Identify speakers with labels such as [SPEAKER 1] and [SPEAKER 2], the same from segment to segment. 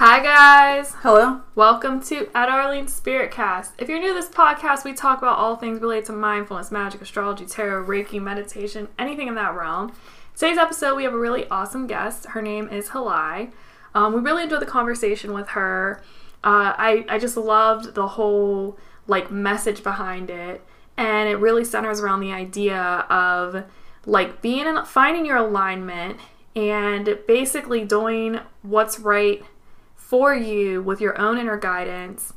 [SPEAKER 1] Hi guys,
[SPEAKER 2] Hello.
[SPEAKER 1] welcome to Etta Arlene Spirit Cast. If you're new to this podcast, we talk about all things related to mindfulness, magic, astrology, tarot, Reiki, meditation, anything in that realm. Today's episode, we have a really awesome guest. Her name is Hilay. Um, we really enjoyed the conversation with her. Uh, I I just loved the whole like message behind it, and it really centers around the idea of like being in finding your alignment and basically doing what's right for you with your own inner guidance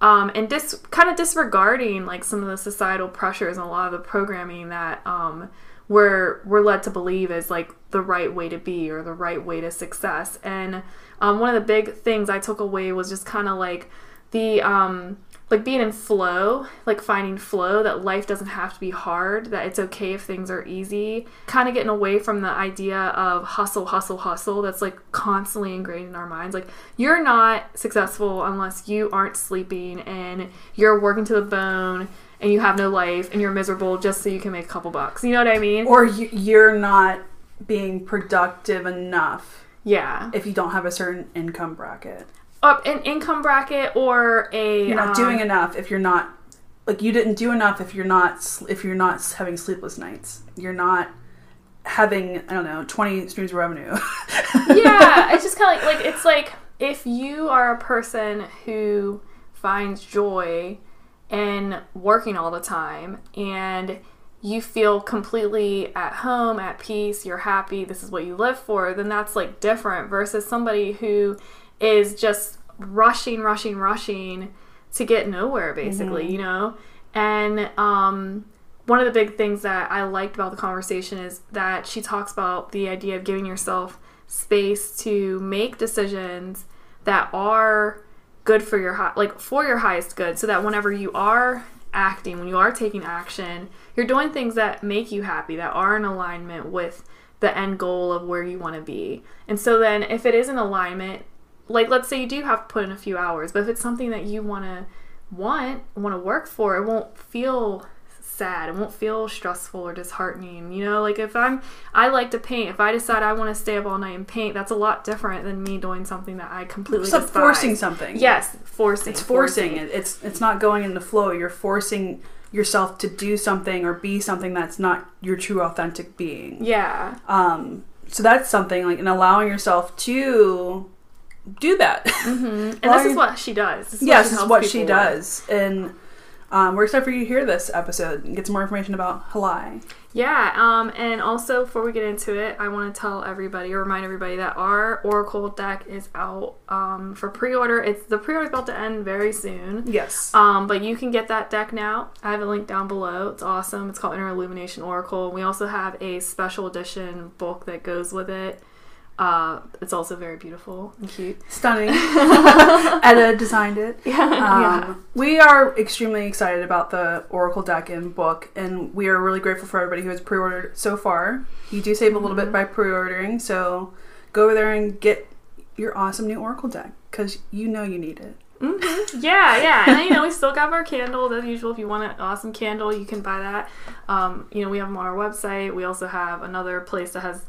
[SPEAKER 1] um, and dis- kind of disregarding like some of the societal pressures and a lot of the programming that um, we're we're led to believe is like the right way to be or the right way to success. And um, one of the big things i took away was just kind of like the um, like being in flow like finding flow that life doesn't have to be hard that it's okay if things are easy. Kind of getting away from the idea of hustle hustle hustle that's like constantly ingrained in our minds. Like you're not successful unless you aren't sleeping and you're working to the bone and you have no life and you're miserable just so you can make a couple bucks. You know what i mean?
[SPEAKER 2] Or you, you're not being productive enough
[SPEAKER 1] yeah.
[SPEAKER 2] if you don't have a certain income bracket.
[SPEAKER 1] Up an income bracket or a
[SPEAKER 2] You're not
[SPEAKER 1] um,
[SPEAKER 2] doing enough if you're not like you didn't do enough if you're not if you're not having sleepless nights. You're not having I don't know 20 streams of revenue.
[SPEAKER 1] yeah, it's just kind of like, like it's like if you are a person who finds joy in working all the time and you feel completely at home, at peace, you're happy, this is what you live for, then that's like different versus somebody who is just rushing, rushing, rushing to get nowhere basically, you know? And um one of the big things that I liked about the conversation is that she talks about the idea of giving yourself space to make decisions that are good for your hi- like for your highest good so that whenever you are acting when you are taking action you're doing things that make you happy that are in alignment with the end goal of where you want to be and so then if it is in alignment like let's say you do have to put in a few hours but if it's something that you want to want want to work for it won't feel sad it won't feel stressful or disheartening you know like if i'm i like to paint if i decide i want to stay up all night and paint that's a lot different than me doing something that i completely
[SPEAKER 2] It's
[SPEAKER 1] despise.
[SPEAKER 2] forcing something.
[SPEAKER 1] yes forcing
[SPEAKER 2] It's forcing it. It's it's not going in the flow. You're forcing yourself to do something or be something that's not your true authentic being.
[SPEAKER 1] yeah
[SPEAKER 2] Um, so that's something like and allowing yourself to do that.
[SPEAKER 1] and this is what she does this
[SPEAKER 2] yes, this is what she
[SPEAKER 1] with.
[SPEAKER 2] does, and um, we're excited for you to hear this episode and get some more information about Hilay.
[SPEAKER 1] Yeah, um, and also before we get into it, I want to tell everybody or remind everybody that our Oracle deck is out um, for pre-order. It's the pre-order is about to end very soon.
[SPEAKER 2] Yes.
[SPEAKER 1] Um, but you can get that deck now. I have a link down below. It's awesome. It's called Inner Illumination Oracle. We also have a special edition book that goes with it. Uh, it's also very beautiful and cute.
[SPEAKER 2] Stunning. Etta designed it.
[SPEAKER 1] yeah.
[SPEAKER 2] Um, We are extremely excited about the Oracle deck and book, and we are really grateful for everybody who has pre-ordered so far. You do save a little bit by pre-ordering, so go over there and get your awesome new Oracle deck because you know you need it.
[SPEAKER 1] Mm-hmm. Yeah, yeah. And then, you know, we still got our candle as usual. If you want an awesome candle, you can buy that. Um, you know, we have them on our website. We also have another place that has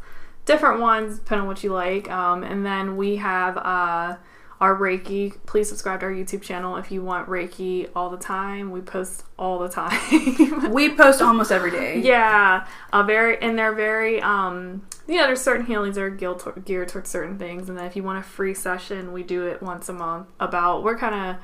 [SPEAKER 1] different ones, depending on what you like. Um, and then we have uh, our Reiki. Please subscribe to our YouTube channel if you want Reiki all the time. We post all the time.
[SPEAKER 2] We post almost every day.
[SPEAKER 1] Yeah, a very and they're very um you know there's certain healings that are geared, to- geared towards certain things and then if you want a free session we do it once a month about we're kind of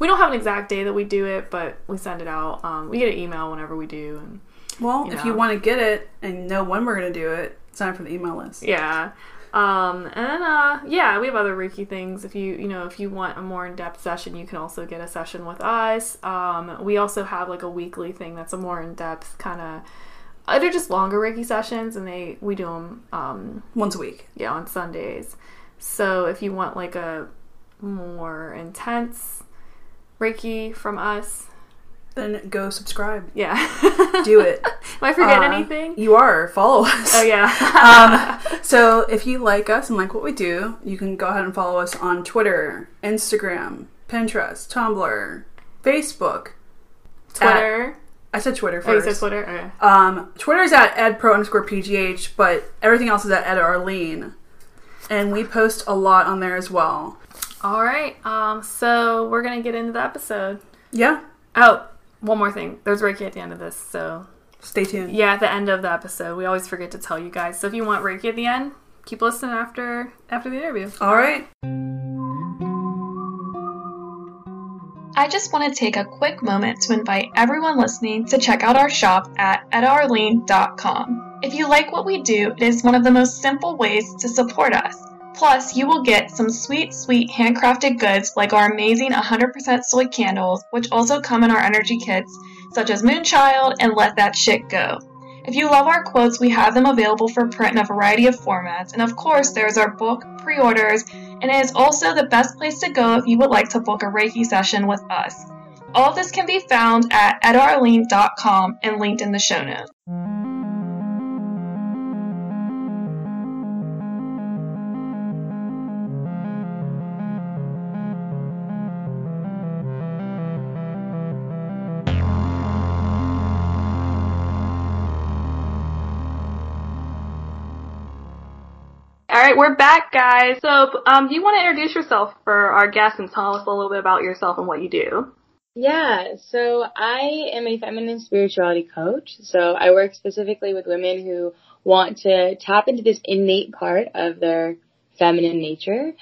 [SPEAKER 1] we don't have an exact day that we do it but we send it out um, we get an email whenever we do and
[SPEAKER 2] Well,
[SPEAKER 1] You
[SPEAKER 2] if you want to get it and know when we're going to do it, sign up for the email list.
[SPEAKER 1] yeah um and then uh yeah we have other reiki things if you you know if you want a more in-depth session you can also get a session with us um we also have like a weekly thing that's a more in-depth kind of uh, they're just longer reiki sessions and they we do them um
[SPEAKER 2] Once a week.
[SPEAKER 1] yeah on sundays so if you want like a more intense reiki from us
[SPEAKER 2] Then go subscribe.
[SPEAKER 1] yeah
[SPEAKER 2] Do it.
[SPEAKER 1] am i forgetting
[SPEAKER 2] Uh,
[SPEAKER 1] anything
[SPEAKER 2] You are. Follow us.
[SPEAKER 1] oh yeah
[SPEAKER 2] um, so if you like us and like what we do, you can go ahead and follow us on Twitter, Instagram, Pinterest, Tumblr, Facebook.
[SPEAKER 1] twitter
[SPEAKER 2] I said Twitter
[SPEAKER 1] oh you
[SPEAKER 2] first.
[SPEAKER 1] said twitter okay.
[SPEAKER 2] Um, Twitter's at edpro underscore pgh, but everything else is at etta arlene, and we post a lot on there as well.
[SPEAKER 1] All right. Um, so we're gonna get into the episode.
[SPEAKER 2] Yeah.
[SPEAKER 1] Oh, one more thing. There's Reiki at the end of this, so
[SPEAKER 2] Stay tuned.
[SPEAKER 1] yeah, at the end of the episode, we always forget to tell you guys. So if you want Reiki at the end, keep listening after after the interview.
[SPEAKER 2] All right.
[SPEAKER 3] I just want to take a quick moment to invite everyone listening to check out our shop at ettaarlene.com. If you like what we do, it is one of the most simple ways to support us. Plus, you will get some sweet, sweet handcrafted goods like our amazing 100% soy candles, which also come in our energy kits, such as Moonchild and Let That Shit Go. If you love our quotes, we have them available for print in a variety of formats. And of course, there's our book, pre orders, and it is also the best place to go if you would like to book a Reiki session with us. All of this can be found at ettaarlene.com and linked in the show notes.
[SPEAKER 1] Right, we're back, guys. So, um, do you want to introduce yourself for our guests and tell us a little bit about yourself and what you do?
[SPEAKER 4] Yeah, so I am a feminine spirituality coach. So I work specifically with women who want to tap into this innate part of their feminine nature,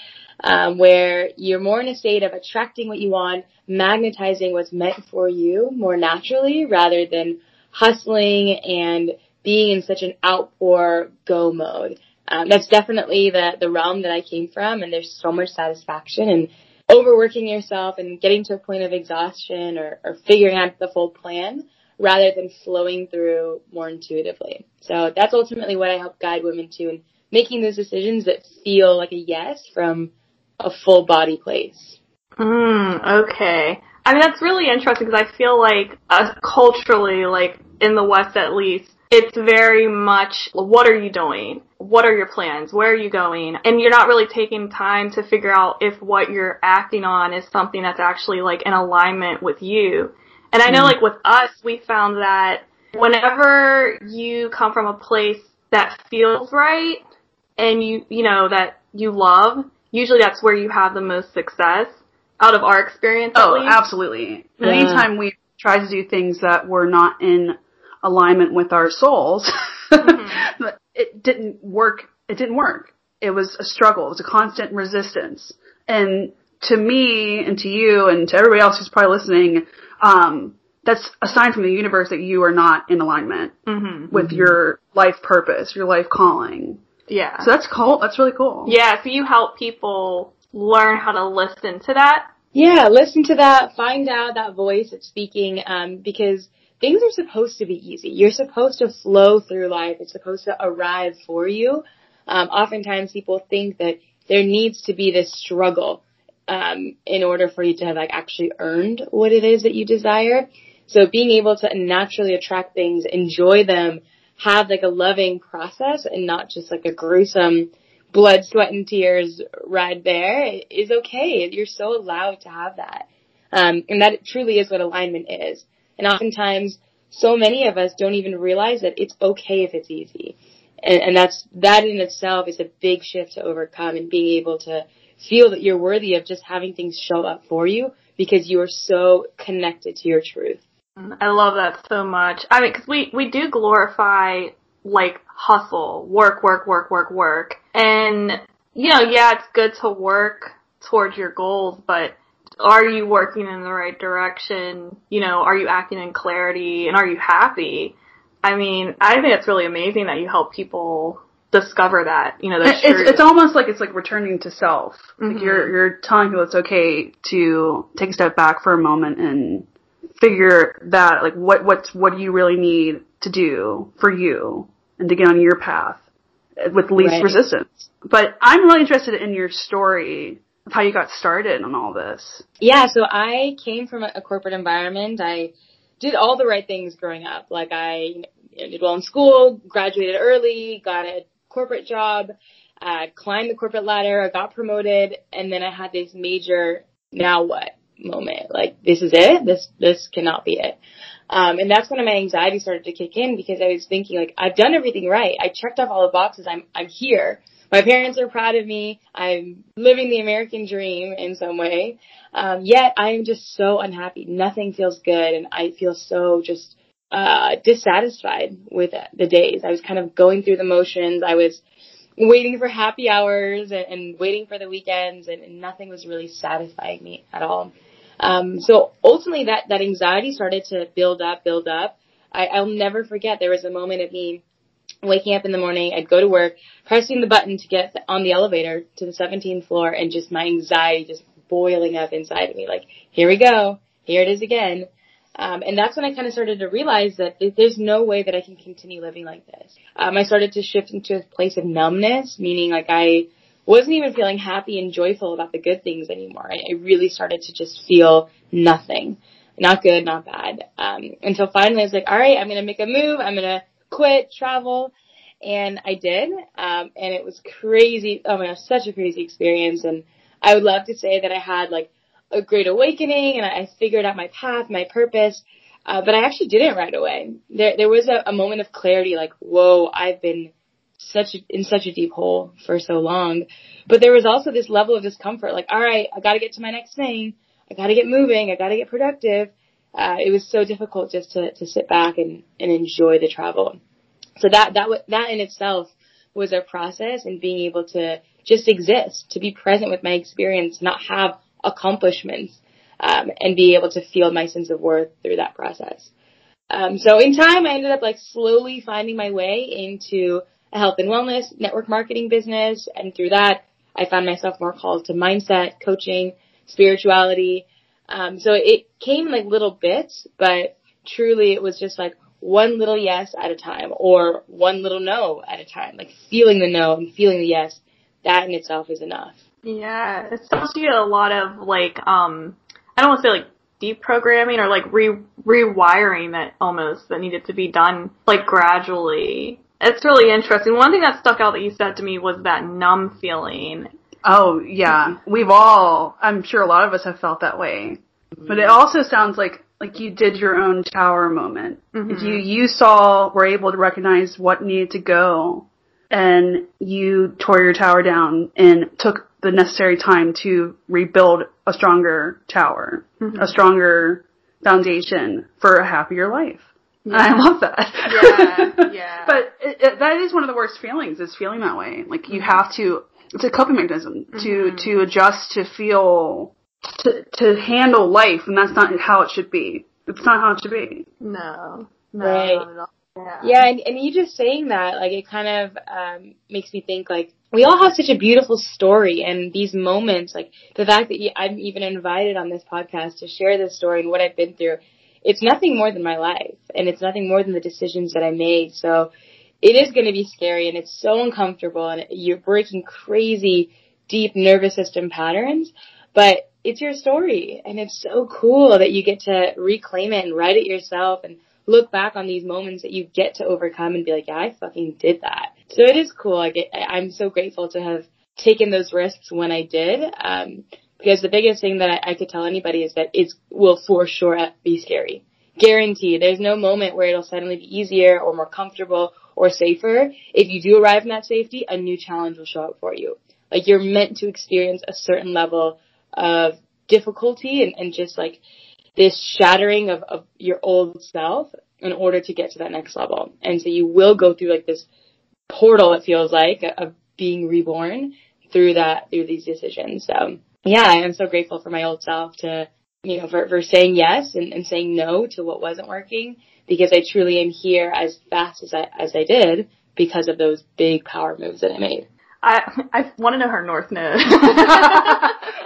[SPEAKER 4] um, where you're more in a state of attracting what you want, magnetizing what's meant for you more naturally rather than hustling and being in such an outpour go mode. Um, that's definitely the, the realm that I came from and there's so much satisfaction in overworking yourself and getting to a point of exhaustion or, or figuring out the full plan rather than flowing through more intuitively. So that's ultimately what I help guide women to and making those decisions that feel like a yes from a full body place.
[SPEAKER 1] Mm, okay. I mean, that's really interesting because I feel like uh, culturally, like in the West at least, it's very much what are you doing? What are your plans? Where are you going? And you're not really taking time to figure out if what you're acting on is something that's actually like in alignment with you. And I know mm-hmm. like with us, we found that whenever you come from a place that feels right and you, you know, that you love, usually that's where you have the most success out of our experience
[SPEAKER 2] Oh, absolutely.
[SPEAKER 4] Yeah.
[SPEAKER 2] Anytime we try to do things that were not in alignment with our souls, but it didn't work. It didn't work. It was a struggle. It was a constant resistance. And to me and to you and to everybody else who's probably listening, um, that's a sign from the universe that you are not in alignment
[SPEAKER 1] Mm-hmm.
[SPEAKER 2] with your life purpose, your life calling.
[SPEAKER 1] Yeah.
[SPEAKER 2] So that's cool. That's really cool.
[SPEAKER 1] yeah, so you help people learn how to listen to that.
[SPEAKER 4] Yeah, listen to that, find out that voice that's speaking, um, because things are supposed to be easy. You're supposed to flow through life. It's supposed to arrive for you. Um, oftentimes people think that there needs to be this struggle, um, in order for you to have like actually earned what it is that you desire. So being able to naturally attract things, enjoy them, have like a loving process and not just like a gruesome blood, sweat, and tears ride there is okay. You're so allowed to have that. Um, and that truly is what alignment is. And oftentimes, so many of us don't even realize that it's okay if it's easy. And, and that's, that in itself is a big shift to overcome and being able to feel that you're worthy of just having things show up for you because you are so connected to your truth.
[SPEAKER 1] I love that so much. I mean, because we we do glorify like hustle, work, work, work, work, work, and you know, yeah, it's good to work towards your goals, but are you working in the right direction? You know, are you acting in clarity, and are you happy? I mean, I think it's really amazing that you help people discover that. You know,
[SPEAKER 2] It's it's almost like it's like returning to self. Like
[SPEAKER 1] Mhm.
[SPEAKER 2] you're you're telling people it's okay to take a step back for a moment and figure that like what what's what do you really need to do for you and to get on your path with least
[SPEAKER 4] Right.
[SPEAKER 2] resistance. But I'm really interested in your story of how you got started on all this.
[SPEAKER 4] Yeah, so I came from a, corporate environment. I did all the right things growing up. Like I you know, did well in school, graduated early, got a corporate job, uh, climbed the corporate ladder, I got promoted, and then I had this major now what moment. Like this is it. This this cannot be it. Um, and that's when my anxiety started to kick in because I was thinking like I've done everything right. I checked off all the boxes. I'm I'm here, my parents are proud of me. I'm living the American dream in some way. Um, yet I am just so unhappy. Nothing feels good and I feel so just, uh, dissatisfied with the days. I was kind of going through the motions. I was waiting for happy hours and, and waiting for the weekends and, and, nothing was really satisfying me at all. Um, so ultimately that, that anxiety started to build up, build up. I, I'll never forget there was a moment of me waking up in the morning, I'd go to work, pressing the button to get on the elevator to the 17th floor and just my anxiety just boiling up inside of me. Like, here we go. Here it is again. Um, and that's when I kind of started to realize that there's no way that I can continue living like this. Um, I started to shift into a place of numbness, meaning like I wasn't even feeling happy and joyful about the good things anymore. I, I really started to just feel nothing. Not good, not bad. Um, until finally I was like, all right, I'm going to make a move. I'm going to quit, travel. And I did. Um, and it was crazy. Oh my gosh, such a crazy experience. And I would love to say that I had like a great awakening and I figured out my path, my purpose. Uh, but I actually didn't right away. There, there was a, a moment of clarity, like, whoa, I've been such a, in such a deep hole for so long. But there was also this level of discomfort, like, all right, I got to get to my next thing. I got to get moving. I got to get productive. Uh, it was so difficult just to, to sit back and, and enjoy the travel. So that, that, that in itself was a process and being able to just exist, to be present with my experience, not have accomplishments, um, and be able to feel my sense of worth through that process. Um, so in time, I ended up like slowly finding my way into a health and wellness network marketing business, and through that, I found myself more called to mindset, coaching, spirituality. Um, so it came like little bits, but truly it was just like one little yes at a time or one little no at a time. Like feeling the no and feeling the yes, that in itself is enough.
[SPEAKER 1] Yeah, it sounds you a lot of like, um, I don't want to say like deep programming or like re rewiring that almost that needed to be done like gradually. It's really interesting. One thing that stuck out that you said to me was that numb feeling.
[SPEAKER 2] Oh yeah, we've all. I'm sure a lot of us have felt that way. But it also sounds like like you did your own tower moment.
[SPEAKER 1] Mm-hmm.
[SPEAKER 2] You you saw were able to recognize what needed to go, and you tore your tower down and took the necessary time to rebuild a stronger tower,
[SPEAKER 1] mm-hmm.
[SPEAKER 2] a stronger foundation for a happier life. Yeah. I love that.
[SPEAKER 1] Yeah, yeah.
[SPEAKER 2] but it, it, that is one of the worst feelings is feeling that way. Like you mm-hmm. have to. It's a coping mechanism to
[SPEAKER 1] mm-hmm.
[SPEAKER 2] to adjust to feel to to handle life, and that's not how it should be. It's not how it should be.
[SPEAKER 1] No, no,
[SPEAKER 4] right. Yeah, yeah and, and you just saying that, like, it kind of um, makes me think, like, we all have such a beautiful story, and these moments, like, the fact that I'm even invited on this podcast to share this story and what I've been through, it's nothing more than my life, and it's nothing more than the decisions that I made. So it is going to be scary, and it's so uncomfortable, and you're breaking crazy, deep nervous system patterns, but it's your story, and it's so cool that you get to reclaim it and write it yourself and look back on these moments that you get to overcome and be like, yeah, I fucking did that. So it is cool. I get, I'm so grateful to have taken those risks when I did. Um, because the biggest thing that I, I could tell anybody is that it will for sure be scary. Guaranteed. There's no moment where it'll suddenly be easier or more comfortable or safer. If you do arrive in that safety, a new challenge will show up for you. Like you're meant to experience a certain level of difficulty and, and just like this shattering of, of your old self in order to get to that next level. And so you will go through like this portal, it feels like, of being reborn through that, through these decisions. So yeah, I'm so grateful for my old self to, you know, for, for saying yes and, and saying no to what wasn't working because I truly am here as fast as I, as I did because of those big power moves that I made.
[SPEAKER 1] I I want to know her north node.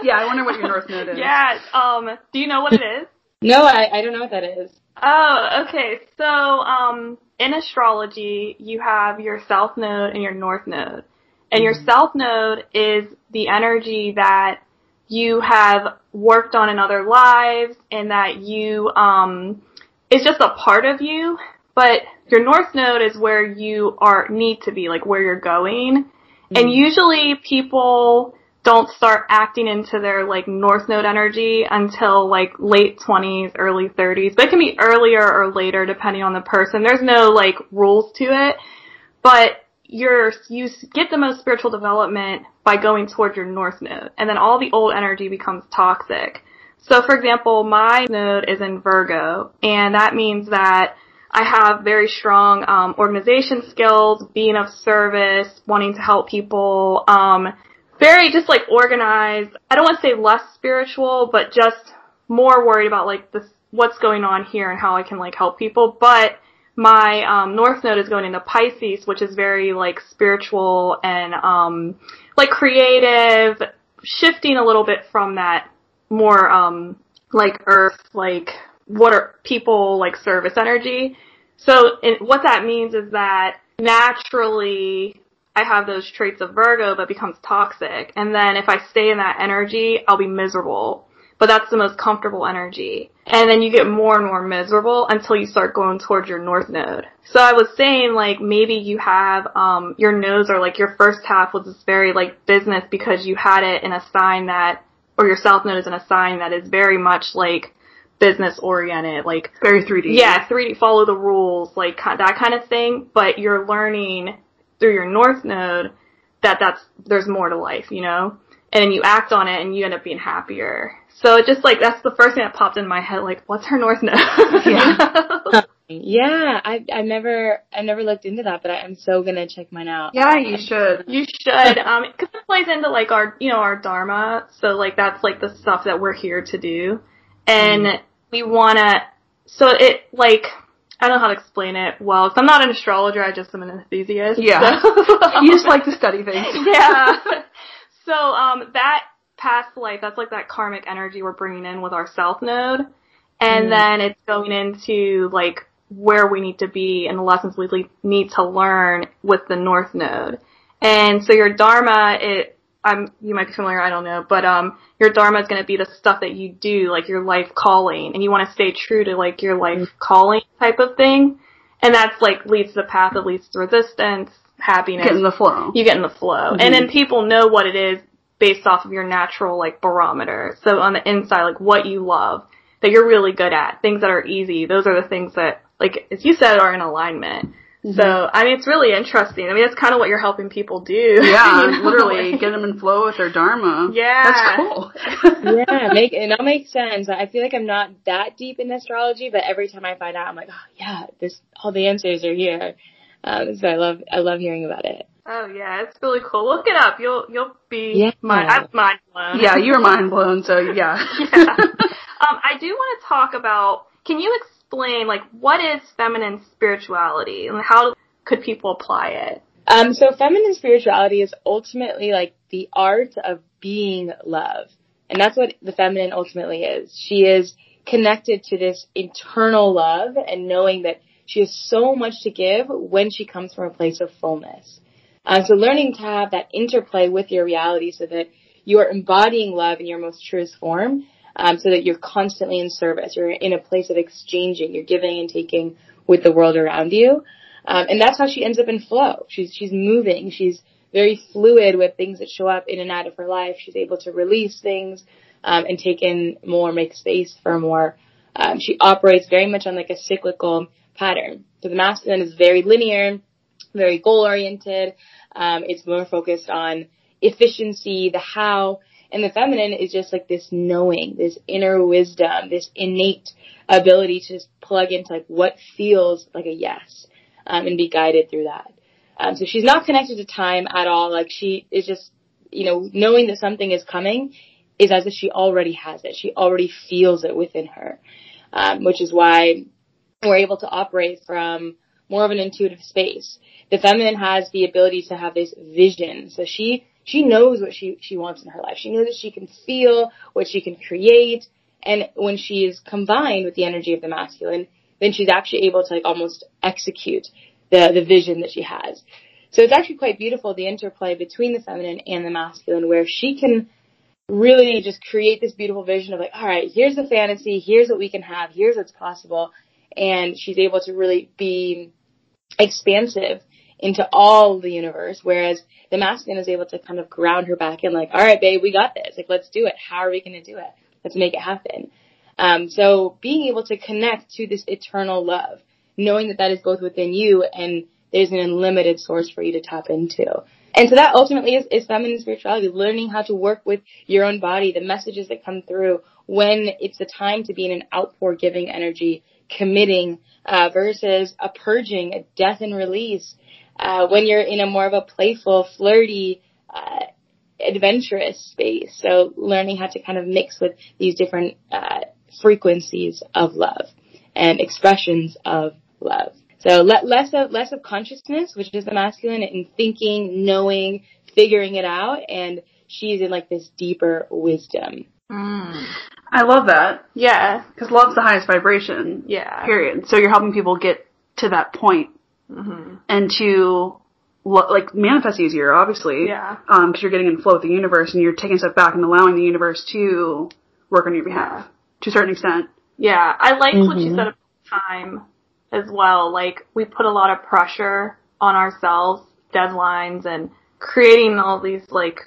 [SPEAKER 2] yeah, I wonder what your north node is.
[SPEAKER 1] Yeah. Um. Do you know what it is?
[SPEAKER 4] No, I, I don't know what that is.
[SPEAKER 1] Oh, okay. So, um, in astrology, you have your south node and your north node. And your mm-hmm. south node is the energy that you have worked on in other lives and that you, um, is just a part of you. But your north node is where you are, need to be, like where you're going. Mm-hmm. And usually people, don't start acting into their like north node energy until like late 20s, early 30s. But it can be earlier or later depending on the person. There's no like rules to it. But you're you get the most spiritual development by going towards your north node, and then all the old energy becomes toxic. So, for example, my node is in Virgo, and that means that I have very strong um, organization skills, being of service, wanting to help people, um, very just like organized. I don't want to say less spiritual, but just more worried about like this, what's going on here and how I can like help people. But my um, north node is going into Pisces, which is very like spiritual and um, like creative, shifting a little bit from that more um, like earth, like what are people like service energy. So it, what that means is that naturally I have those traits of Virgo, but becomes toxic. And then if I stay in that energy, I'll be miserable. But that's the most comfortable energy. And then you get more and more miserable until you start going towards your north node. So I was saying like maybe you have um your nodes or like your first half was this very like business because you had it in a sign that or your south node is in a sign that is very much like business oriented, like
[SPEAKER 2] very 3D.
[SPEAKER 1] Yeah, 3D, follow the rules, like that kind of thing. But you're learning through your north node that that's there's more to life, you know, and then you act on it and you end up being happier. So it just like that's the first thing that popped in my head, like what's her north node?
[SPEAKER 4] yeah. Yeah, I I never I never looked into that, but I, am so gonna check mine out.
[SPEAKER 2] Yeah, you should.
[SPEAKER 1] You should, um, because it plays into like our you know our dharma. So like that's like the stuff that we're here to do, and mm. we wanna. So it like I don't know how to explain it well. Cause I'm not an astrologer. I just am an enthusiast.
[SPEAKER 2] Yeah, so. you just like to study things.
[SPEAKER 1] yeah. So um, that past life, that's like that karmic energy we're bringing in with our south node, and mm. then it's going into like where we need to be and the lessons we need to learn with the north node. And so your dharma, it, I'm, you might be familiar, I don't know, but um, your dharma is going to be the stuff that you do, like your life calling, and you want to stay true to like your life mm-hmm. calling type of thing. And that's like leads to the path that leads to resistance, happiness.
[SPEAKER 2] Get in the flow.
[SPEAKER 1] You get in the flow. Mm-hmm. And then people know what it is based off of your natural like barometer. So on the inside, like what you love, that you're really good at, things that are easy, those are the things that like as you said, are in alignment. Mm-hmm. So I mean, it's really interesting. I mean, that's kind of what you're helping people do.
[SPEAKER 2] Yeah, you know? literally get them in flow with their dharma.
[SPEAKER 1] Yeah,
[SPEAKER 2] that's cool.
[SPEAKER 4] yeah, make it all makes sense. I feel like I'm not that deep in astrology, but every time I find out, I'm like, oh yeah, this all the answers are here. Um, so I love I love hearing about it.
[SPEAKER 1] Oh yeah, it's really cool. Look it up. You'll you'll be yeah. mind I'm mind blown.
[SPEAKER 2] Yeah, you're mind blown. So yeah.
[SPEAKER 1] yeah. Um, I do want to talk about. Can you explain like what is feminine spirituality and how could people apply it?
[SPEAKER 4] Um, so feminine spirituality is ultimately like the art of being love. And that's what the feminine ultimately is. She is connected to this internal love and knowing that she has so much to give when she comes from a place of fullness. Um, so learning to have that interplay with your reality so that you are embodying love in your most truest form um, so that you're constantly in service. You're in a place of exchanging. You're giving and taking with the world around you. Um, and that's how she ends up in flow. She's, she's moving. She's very fluid with things that show up in and out of her life. She's able to release things, um, and take in more, make space for more. Um, she operates very much on like a cyclical pattern. So the masculine is very linear, very goal oriented. Um, it's more focused on efficiency, the how, and the feminine is just like this knowing, this inner wisdom, this innate ability to just plug into like what feels like a yes, um, and be guided through that. Um, so she's not connected to time at all. Like she is just, you know, knowing that something is coming is as if she already has it. She already feels it within her, um, which is why we're able to operate from more of an intuitive space. The feminine has the ability to have this vision. So she she knows what she, she wants in her life. She knows that she can feel, what she can create. And when she is combined with the energy of the masculine, then she's actually able to like almost execute the, the vision that she has. So it's actually quite beautiful, the interplay between the feminine and the masculine, where she can really just create this beautiful vision of like, all right, here's the fantasy, here's what we can have, here's what's possible. And she's able to really be expansive into all the universe, whereas the masculine is able to kind of ground her back and like, all right, babe, we got this. Like, let's do it. How are we going to do it? Let's make it happen. Um, so being able to connect to this eternal love, knowing that that is both within you and there's an unlimited source for you to tap into. And so that ultimately is, is feminine spirituality, learning how to work with your own body, the messages that come through when it's the time to be in an outpour giving energy, committing, uh, versus a purging, a death and release, uh, when you're in a more of a playful, flirty, uh, adventurous space. So learning how to kind of mix with these different, uh, frequencies of love and expressions of love. So less of less of consciousness, which is the masculine, and thinking, knowing, figuring it out, and she's in like this deeper wisdom.
[SPEAKER 1] Mm.
[SPEAKER 2] I love that
[SPEAKER 1] Yeah.
[SPEAKER 2] because love's the highest vibration.
[SPEAKER 1] Yeah.
[SPEAKER 2] Period. So you're helping people get to that point
[SPEAKER 1] hmm
[SPEAKER 2] and to lo- like manifest easier, obviously.
[SPEAKER 1] Yeah.
[SPEAKER 2] Um, because you're getting in flow with the universe and you're taking stuff back and allowing the universe to work on your behalf to a certain extent.
[SPEAKER 1] Yeah. I like what you
[SPEAKER 4] Mhm.
[SPEAKER 1] said about time as well. Like we put a lot of pressure on ourselves, deadlines and creating all these like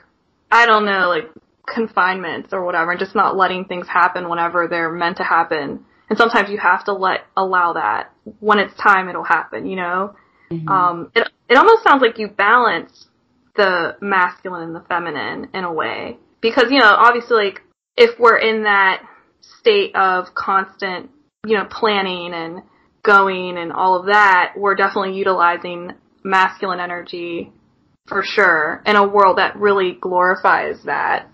[SPEAKER 1] I don't know, like confinements or whatever, and just not letting things happen whenever they're meant to happen. And sometimes you have to let allow that. When it's time it'll happen, you know? Um it it almost sounds like you balance the masculine and the feminine in a way. Because, you know, obviously like if we're in that state of constant, you know, planning and going and all of that, we're definitely utilizing masculine energy for sure in a world that really glorifies that,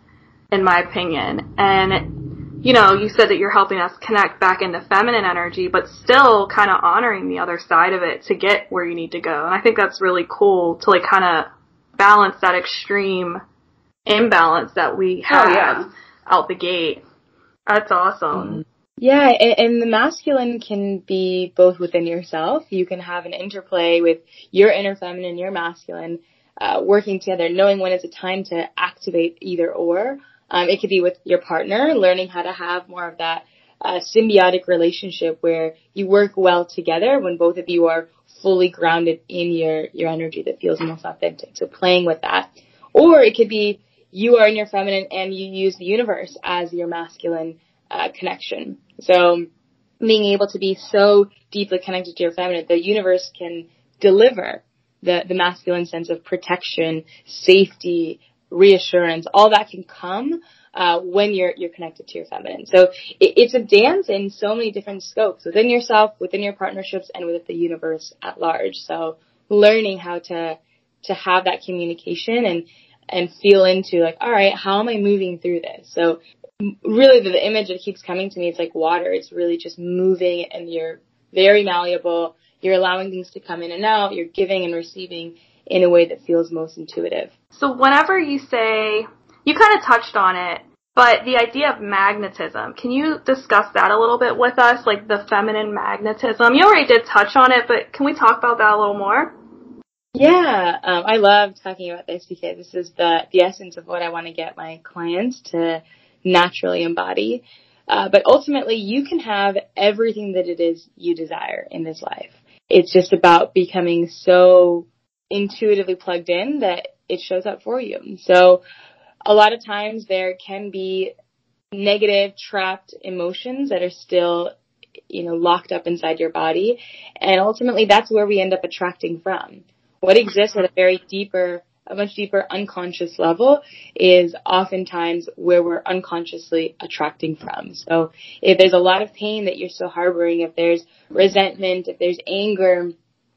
[SPEAKER 1] in my opinion. And, you know, you said that you're helping us connect back into feminine energy, but still kind of honoring the other side of it to get where you need to go. And I think that's really cool to like kind of balance that extreme imbalance that we have
[SPEAKER 2] yeah.
[SPEAKER 1] out the gate. That's awesome.
[SPEAKER 4] Yeah, and, and the masculine can be both within yourself. You can have an interplay with your inner feminine, your masculine, uh, working together, knowing when it's a time to activate either or. Um, it could be with your partner, learning how to have more of that uh, symbiotic relationship where you work well together when both of you are fully grounded in your your energy that feels most authentic. So playing with that, or it could be you are in your feminine and you use the universe as your masculine uh, connection. So being able to be so deeply connected to your feminine, the universe can deliver the, the masculine sense of protection, safety, reassurance, all that can come uh, when you're you're connected to your feminine. So it, it's a dance in so many different scopes within yourself, within your partnerships, and with the universe at large. So learning how to to have that communication and and feel into like, all right, how am I moving through this? So really the, the image that keeps coming to me is like water. It's really just moving and you're very malleable. You're allowing things to come in and out. You're giving and receiving in a way that feels most intuitive.
[SPEAKER 1] So whenever you say, you kind of touched on it, but the idea of magnetism, can you discuss that a little bit with us, like the feminine magnetism? You already did touch on it, but can we talk about that a little more?
[SPEAKER 4] Yeah, um, I love talking about this because this is the the essence of what I want to get my clients to naturally embody. Uh, but ultimately, you can have everything that it is you desire in this life. It's just about becoming so intuitively plugged in that it shows up for you. So, a lot of times there can be negative, trapped emotions that are still, you know, locked up inside your body, and ultimately, that's where we end up attracting from what exists at a very deeper, a much deeper unconscious level is oftentimes where we're unconsciously attracting from. So if there's a lot of pain that you're still harboring, if there's resentment, if there's anger,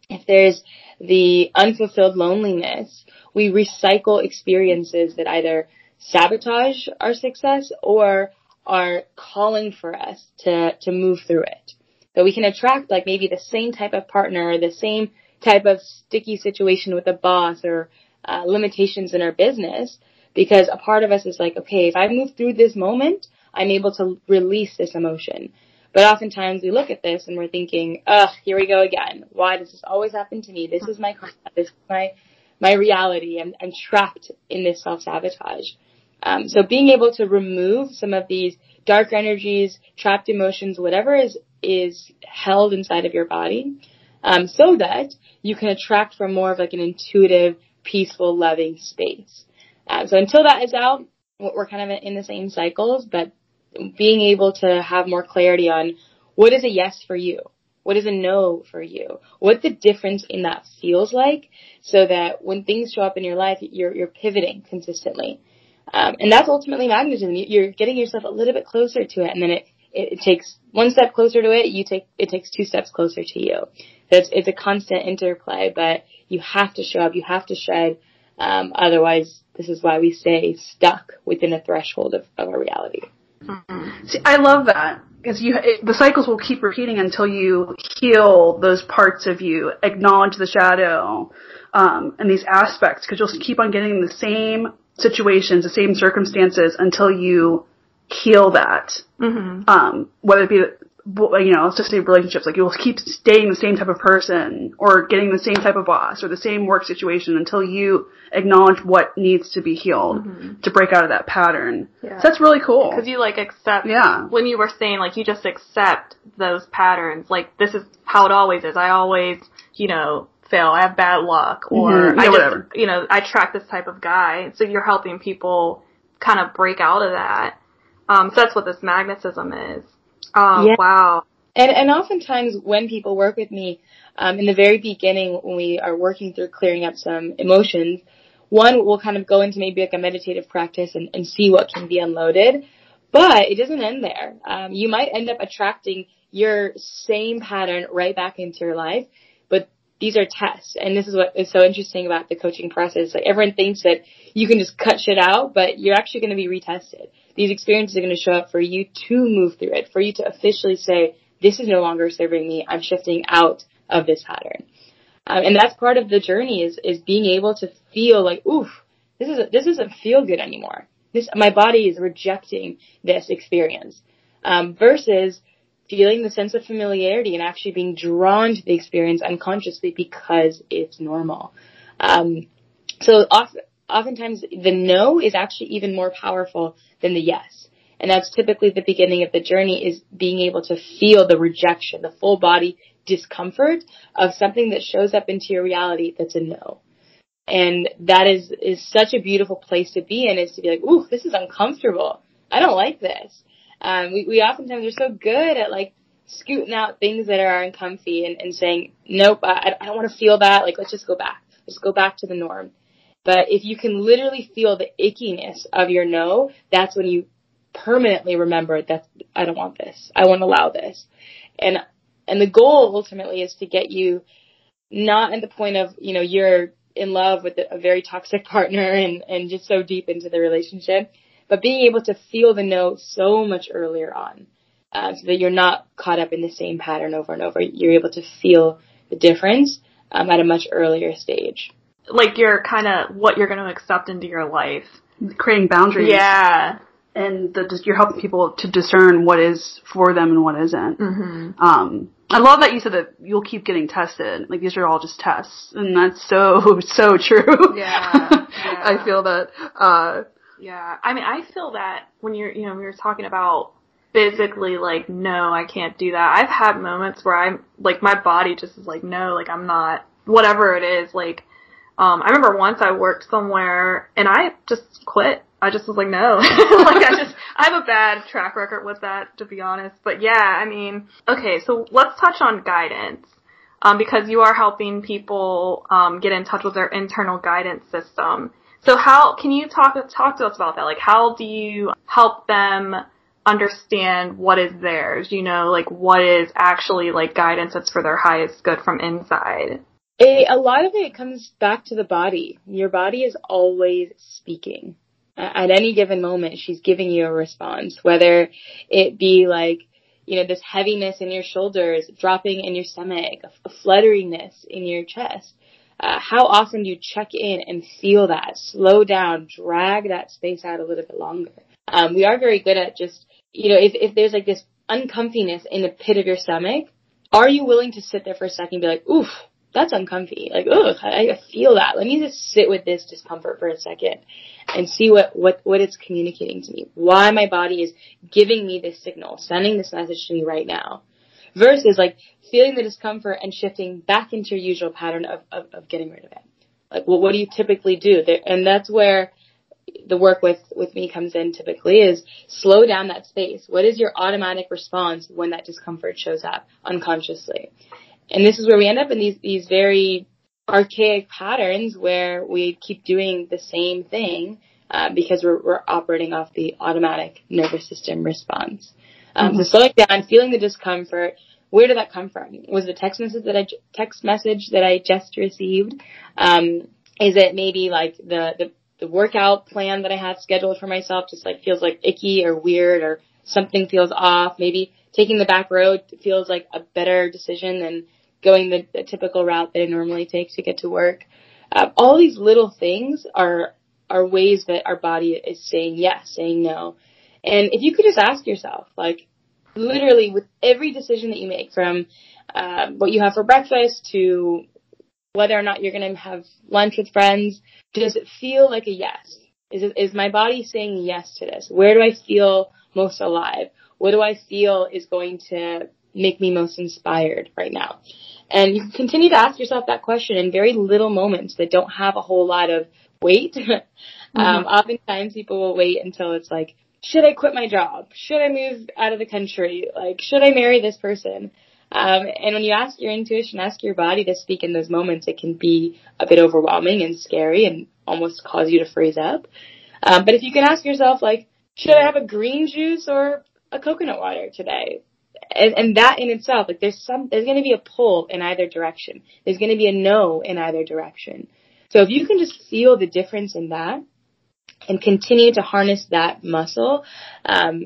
[SPEAKER 4] if there's the unfulfilled loneliness, we recycle experiences that either sabotage our success or are calling for us to, to move through it. So we can attract like maybe the same type of partner or the same type of sticky situation with a boss or uh, limitations in our business because a part of us is like, okay, if I move through this moment, I'm able to release this emotion. But oftentimes we look at this and we're thinking, ugh, here we go again. Why does this always happen to me? This is my. This is my, my reality. I'm, I'm trapped in this self-sabotage. Um, so being able to remove some of these dark energies, trapped emotions, whatever is, is held inside of your body, um, so that you can attract from more of like an intuitive, peaceful, loving space. Um, so until that is out, we're kind of in the same cycles, but being able to have more clarity on what is a yes for you? What is a no for you? What the difference in that feels like so that when things show up in your life, you're, you're pivoting consistently. Um, and that's ultimately magnetism. You're getting yourself a little bit closer to it and then it, it, it takes one step closer to it, you take, it takes two steps closer to you. It's, it's a constant interplay, but you have to show up, you have to shed. um, otherwise this is why we stay stuck within a threshold of, of our reality.
[SPEAKER 2] Mm-hmm. See, I love that because you it, the cycles will keep repeating until you heal those parts of you, acknowledge the shadow, um, and these aspects. Because you'll keep on getting the same situations, the same circumstances until you heal that. Mm-hmm. Um, whether it be you know, let's just say relationships, like you'll keep staying the same type of person or getting the same type of boss or the same work situation until you acknowledge what needs to be healed mm-hmm. to break out of that pattern. Yeah. So that's really cool.
[SPEAKER 1] Because you like accept, yeah. when you were saying like you just accept those patterns, like this is how it always is. I always, you know, fail. I have bad luck or mm-hmm. yeah, I just, whatever. you know, I track this type of guy. So you're helping people kind of break out of that. Um, so that's what this magnetism is. Oh, yeah. wow.
[SPEAKER 4] And, and oftentimes when people work with me, um, in the very beginning when we are working through clearing up some emotions, one will kind of go into maybe like a meditative practice and, and see what can be unloaded. But it doesn't end there. Um, you might end up attracting your same pattern right back into your life, but these are tests. And this is what is so interesting about the coaching process. Like everyone thinks that you can just cut shit out, but you're actually going to be retested these experiences are going to show up for you to move through it, for you to officially say, this is no longer serving me. I'm shifting out of this pattern. Um, and that's part of the journey is, is being able to feel like, oof, this is, this doesn't feel good anymore. This, my body is rejecting this experience. Um, versus feeling the sense of familiarity and actually being drawn to the experience unconsciously because it's normal. Um, so often, oftentimes the no is actually even more powerful than the yes. And that's typically the beginning of the journey is being able to feel the rejection, the full body discomfort of something that shows up into your reality that's a no. And that is, is such a beautiful place to be in is to be like, ooh, this is uncomfortable. I don't like this. Um, we, we oftentimes are so good at like scooting out things that are uncomfy and, and saying, nope, I, I don't want to feel that. Like, let's just go back. Let's go back to the norm. But if you can literally feel the ickiness of your no, that's when you permanently remember that I don't want this. I won't allow this. And, and the goal ultimately is to get you not at the point of, you know, you're in love with a very toxic partner and, and just so deep into the relationship, but being able to feel the no so much earlier on. Uh, so that you're not caught up in the same pattern over and over. You're able to feel the difference um, at a much earlier stage
[SPEAKER 1] like you're kind of what you're going to accept into your life.
[SPEAKER 2] Creating boundaries.
[SPEAKER 1] Yeah.
[SPEAKER 2] And the, you're helping people to discern what is for them and what isn't. Mm-hmm. Um, I love that you said that you'll keep getting tested. Like these are all just tests, and that's so so true.
[SPEAKER 1] Yeah, yeah.
[SPEAKER 2] I feel that. Uh,
[SPEAKER 1] yeah, I mean, I feel that when you're, you know, we were talking about physically like, no, I can't do that. I've had moments where I'm like, my body just is like, no, like I'm not, whatever it is, like um, I remember once I worked somewhere and I just quit. I just was like, no. like I just, I have a bad track record with that, to be honest. But yeah, I mean, okay, so let's touch on guidance. Um, because you are helping people, um, get in touch with their internal guidance system. So how, can you talk, talk to us about that? Like how do you help them understand what is theirs? You know, like what is actually like guidance that's for their highest good from inside?
[SPEAKER 4] A, a lot of it comes back to the body. Your body is always speaking. At any given moment, she's giving you a response, whether it be like, you know, this heaviness in your shoulders, dropping in your stomach, a flutteriness in your chest. Uh, how often do you check in and feel that? Slow down, drag that space out a little bit longer. Um, we are very good at just, you know, if, if there's like this uncomfiness in the pit of your stomach, are you willing to sit there for a second and be like, oof, that's uncomfy. Like, ugh, I, feel that. Let me just sit with this discomfort for a second and see what, what, what it's communicating to me. Why my body is giving me this signal, sending this message to me right now. Versus like feeling the discomfort and shifting back into your usual pattern of, of, of getting rid of it. Like, well, what do you typically do? There, and that's where the work with, with me comes in typically is slow down that space. What is your automatic response when that discomfort shows up unconsciously? And this is where we end up in these, these very archaic patterns where we keep doing the same thing uh, because we're, we're operating off the automatic nervous system response. Um, mm-hmm. So slowing down, feeling the discomfort. Where did that come from? Was the text message that I text message that I just received? Um, is it maybe like the, the the workout plan that I had scheduled for myself just like feels like icky or weird or something feels off? Maybe taking the back road feels like a better decision than going the, the typical route that I normally take to get to work. Uh, all these little things are are ways that our body is saying yes, saying no. And if you could just ask yourself, like, literally with every decision that you make, from uh, what you have for breakfast to whether or not you're going to have lunch with friends, does it feel like a yes? Is it, is my body saying yes to this? Where do I feel most alive? What do I feel is going to make me most inspired right now? And you continue to ask yourself that question in very little moments that don't have a whole lot of weight. mm-hmm. um, oftentimes people will wait until it's like, should I quit my job? Should I move out of the country? Like, should I marry this person? Um, and when you ask your intuition, ask your body to speak in those moments, it can be a bit overwhelming and scary and almost cause you to freeze up. Um, but if you can ask yourself, like, should I have a green juice or a coconut water today? And, and that in itself, like, there's some, there's going to be a pull in either direction. There's going to be a no in either direction. So if you can just feel the difference in that and continue to harness that muscle, um,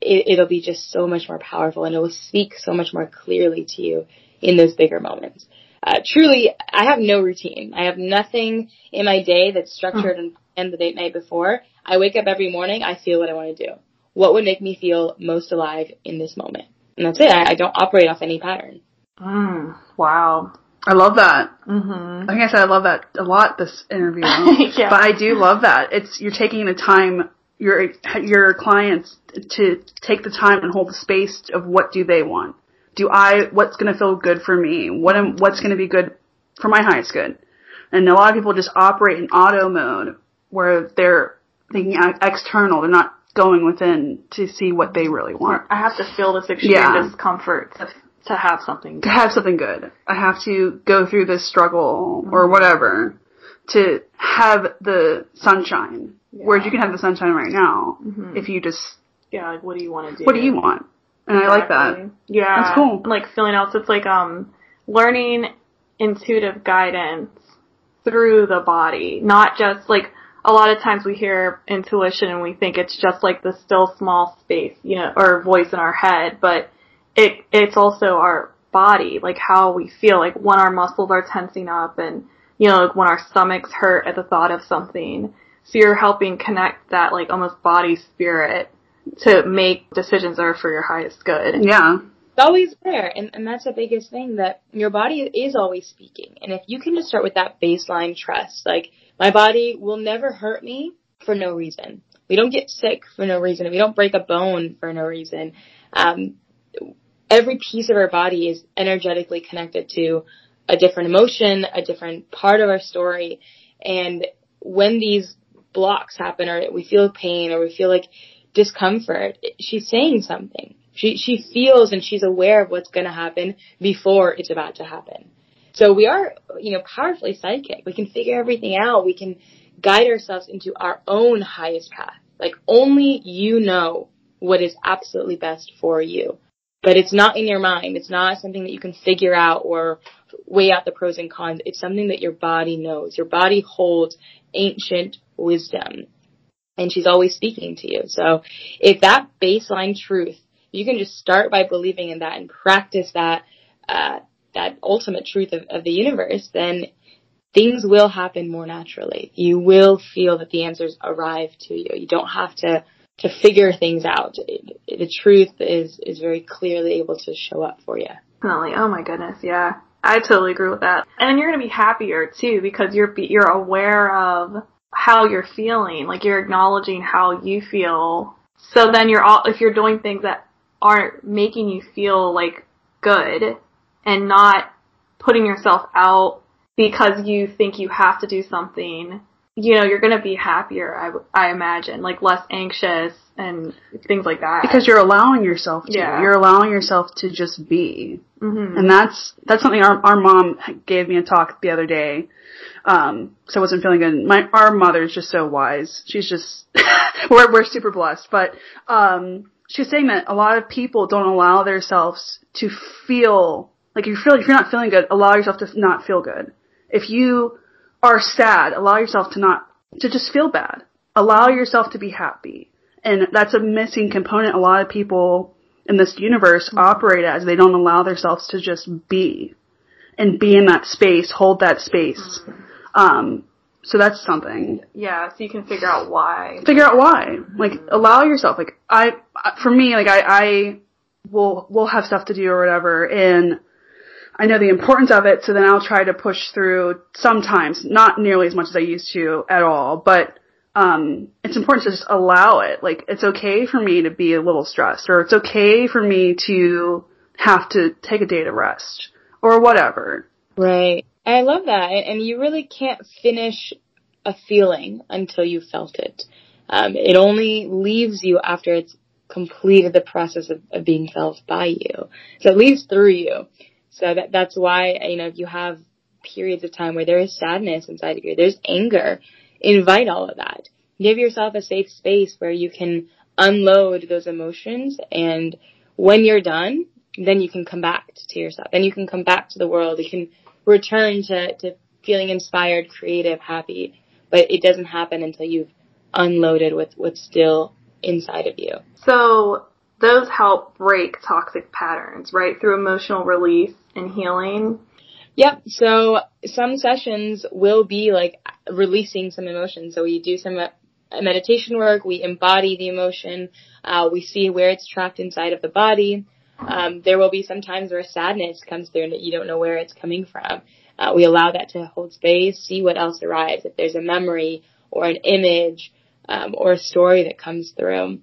[SPEAKER 4] it, will be just so much more powerful and it will speak so much more clearly to you in those bigger moments. Uh, truly, I have no routine. I have nothing in my day that's structured and planned the night before. I wake up every morning. I feel what I want to do. What would make me feel most alive in this moment? And that's it. I, I don't operate off any pattern.
[SPEAKER 1] Mm, wow.
[SPEAKER 2] I love that. Mm-hmm. Like I said, I love that a lot. This interview,
[SPEAKER 1] yeah.
[SPEAKER 2] but I do love that it's you're taking the time your your clients to take the time and hold the space of what do they want. Do I what's going to feel good for me? What am what's going to be good for my highest good? And a lot of people just operate in auto mode where they're thinking external. They're not going within to see what they really want.
[SPEAKER 1] I have to feel this extreme yeah. discomfort to to have something good.
[SPEAKER 2] to have something good. I have to go through this struggle mm-hmm. or whatever to have the sunshine. Yeah. Whereas you can have the sunshine right now mm-hmm. if you just
[SPEAKER 1] yeah, like what do you want to do?
[SPEAKER 2] What do you want? And exactly. I like that.
[SPEAKER 1] Yeah,
[SPEAKER 2] that's cool.
[SPEAKER 1] And like feeling else, it's like um learning intuitive guidance through the body, not just like a lot of times we hear intuition and we think it's just like the still small space, you know, or voice in our head, but it it's also our body, like how we feel, like when our muscles are tensing up and you know, like when our stomachs hurt at the thought of something. So you're helping connect that like almost body spirit to make decisions that are for your highest good.
[SPEAKER 2] Yeah.
[SPEAKER 4] It's always there. And, and that's the biggest thing that your body is always speaking. And if you can just start with that baseline trust, like my body will never hurt me for no reason. We don't get sick for no reason. We don't break a bone for no reason. Um, every piece of our body is energetically connected to a different emotion, a different part of our story. And when these blocks happen or we feel pain or we feel like discomfort, she's saying something. She, she feels and she's aware of what's going to happen before it's about to happen. So we are, you know, powerfully psychic. We can figure everything out. We can guide ourselves into our own highest path. Like only you know what is absolutely best for you but it's not in your mind. It's not something that you can figure out or weigh out the pros and cons. It's something that your body knows. Your body holds ancient wisdom and she's always speaking to you. So if that baseline truth, you can just start by believing in that and practice that, uh, that ultimate truth of, of the universe, then things will happen more naturally. You will feel that the answers arrive to you. You don't have to to figure things out. The truth is is very clearly able to show up for you.
[SPEAKER 1] Definitely. Oh my goodness. Yeah. I totally agree with that. And you're going to be happier too because you're you're aware of how you're feeling. Like you're acknowledging how you feel. So then you're all if you're doing things that aren't making you feel like good and not putting yourself out because you think you have to do something you know, you're gonna be happier. I I imagine, like less anxious and things like that.
[SPEAKER 2] Because you're allowing yourself to.
[SPEAKER 1] Yeah.
[SPEAKER 2] You're allowing yourself to just be.
[SPEAKER 1] hmm
[SPEAKER 2] And that's that's something our our mom gave me a talk the other day. Um, so I wasn't feeling good. My our mother's just so wise. She's just we're we're super blessed. But um, she was saying that a lot of people don't allow themselves to feel like you feel if you're not feeling good, allow yourself to not feel good. If you are sad, allow yourself to not to just feel bad. Allow yourself to be happy. And that's a missing component a lot of people in this universe mm-hmm. operate as. They don't allow themselves to just be and be in that space, hold that space. Mm-hmm. Um, so that's something.
[SPEAKER 1] Yeah, so you can figure out why.
[SPEAKER 2] Figure out why. Mm-hmm. Like allow yourself. Like I, I- for me, like I, I will will have stuff to do or whatever, and I know the importance of it. So then I'll try to push through. Sometimes, not nearly as much as I used to at all, but um, it's important to just allow it. Like it's okay for me to be a little stressed, or it's okay for me to have to take a day to rest, or whatever.
[SPEAKER 4] Right. I love that. And, you really can't finish a feeling until you felt it. Um, it only leaves you after it's completed the process of, of being felt by you. So it leaves through you. So that, that's why, you know, if you have periods of time where there is sadness inside of you, there's anger, invite all of that. Give yourself a safe space where you can unload those emotions and when you're done, then you can come back to yourself. Then you can come back to the world. You can return to, to feeling inspired, creative, happy. But it doesn't happen until you've unloaded with what's still inside of you.
[SPEAKER 1] So those help break toxic patterns, right? Through emotional release and healing.
[SPEAKER 4] Yep. So some sessions will be like releasing some emotions. So we do some uh, meditation work. We embody the emotion. Uh, we see where it's trapped inside of the body. Um, there will be some times where sadness comes through and that you don't know where it's coming from. Uh, we allow that to hold space, see what else arrives. If there's a memory or an image um, or a story that comes through,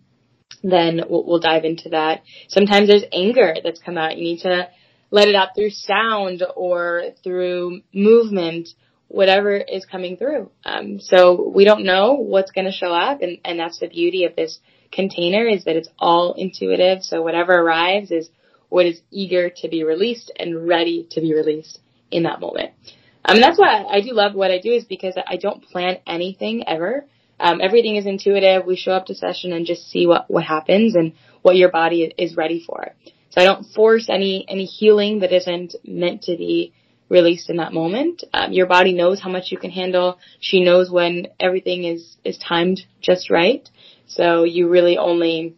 [SPEAKER 4] then we'll, we'll dive into that. Sometimes there's anger that's come out. You need to let it out through sound or through movement, whatever is coming through. Um, so we don't know what's going to show up, and, and that's the beauty of this container is that it's all intuitive. So whatever arrives is what is eager to be released and ready to be released in that moment. Um, and that's why I do love what I do is because I don't plan anything ever. Um, everything is intuitive. We show up to session and just see what, what happens and what your body is ready for. So I don't force any, any healing that isn't meant to be released in that moment. Um, your body knows how much you can handle. She knows when everything is, is timed just right. So you really only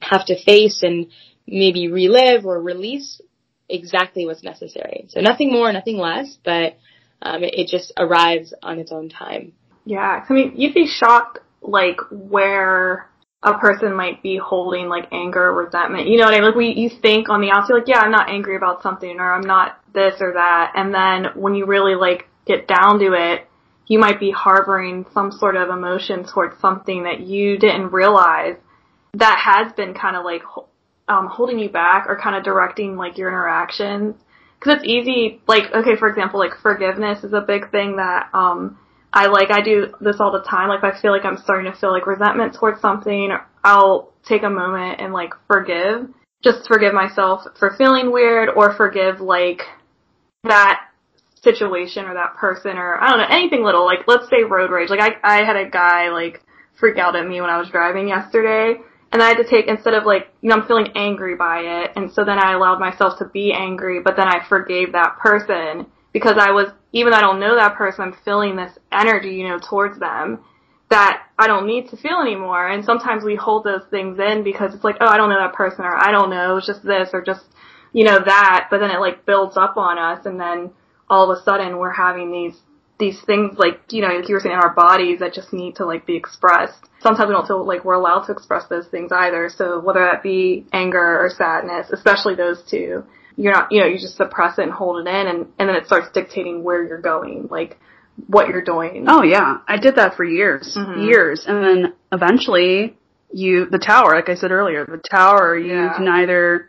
[SPEAKER 4] have to face and maybe relive or release exactly what's necessary. So nothing more, nothing less, but um, it, it just arrives on its own time.
[SPEAKER 1] Yeah, I mean, you'd be shocked, like, where a person might be holding, like, anger or resentment. You know what I mean? Like, we, you think on the outside, like, yeah, I'm not angry about something, or I'm not this or that, and then when you really, like, get down to it, you might be harboring some sort of emotion towards something that you didn't realize that has been kind of, like, um, holding you back or kind of directing, like, your interactions. Cause it's easy, like, okay, for example, like, forgiveness is a big thing that, um, I like I do this all the time. Like if I feel like I'm starting to feel like resentment towards something, I'll take a moment and like forgive. Just forgive myself for feeling weird or forgive like that situation or that person or I don't know, anything little. Like let's say road rage. Like I I had a guy like freak out at me when I was driving yesterday and I had to take instead of like you know I'm feeling angry by it and so then I allowed myself to be angry but then I forgave that person because I was even though I don't know that person I'm feeling this energy you know towards them that I don't need to feel anymore. And sometimes we hold those things in because it's like oh I don't know that person or I don't know it's just this or just you know that. But then it like builds up on us and then all of a sudden we're having these these things like you know like you were saying in our bodies that just need to like be expressed. Sometimes we don't feel like we're allowed to express those things either. So whether that be anger or sadness especially those two you're not you know you just suppress it and hold it in and and then it starts dictating where you're going like what you're doing
[SPEAKER 2] Oh yeah, I did that for years,
[SPEAKER 1] Mhm.
[SPEAKER 2] years, and then eventually you the tower, like I said earlier, the tower you
[SPEAKER 1] Yeah.
[SPEAKER 2] can either